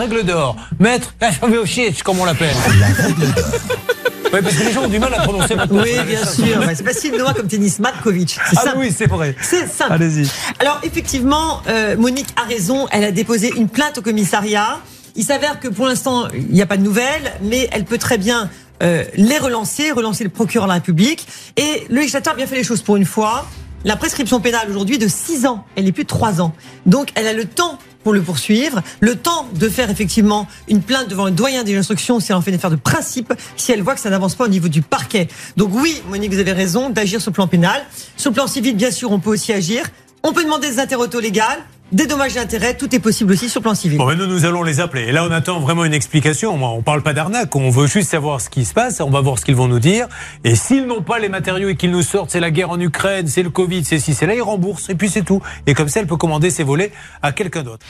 règle d'or. Maître, la comme on l'appelle. Oui, parce que les gens ont du mal à prononcer maintenant. Oui, bien sûr. c'est facile, Noah, comme tennis Matkovic. Ah oui, c'est vrai. C'est simple. Allez-y. Alors, effectivement, euh, Monique a raison. Elle a déposé une plainte au commissariat. Il s'avère que pour l'instant, il n'y a pas de nouvelles, mais elle peut très bien euh, les relancer, relancer le procureur de la République. Et le législateur a bien fait les choses pour une fois. La prescription pénale aujourd'hui de 6 ans, elle est plus de 3 ans. Donc elle a le temps pour le poursuivre, le temps de faire effectivement une plainte devant le doyen des instructions elle en fait une affaire de principe, si elle voit que ça n'avance pas au niveau du parquet. Donc oui, Monique, vous avez raison d'agir sur le plan pénal. Sur le plan civil, bien sûr, on peut aussi agir. On peut demander des interrotos légales. Des dommages d'intérêt, tout est possible aussi sur plan civil. Bon, nous, nous allons les appeler. Et là, on attend vraiment une explication. On ne parle pas d'arnaque, on veut juste savoir ce qui se passe. On va voir ce qu'ils vont nous dire. Et s'ils n'ont pas les matériaux et qu'ils nous sortent, c'est la guerre en Ukraine, c'est le Covid, c'est ci, c'est là, ils remboursent. Et puis c'est tout. Et comme ça, elle peut commander ses volets à quelqu'un d'autre.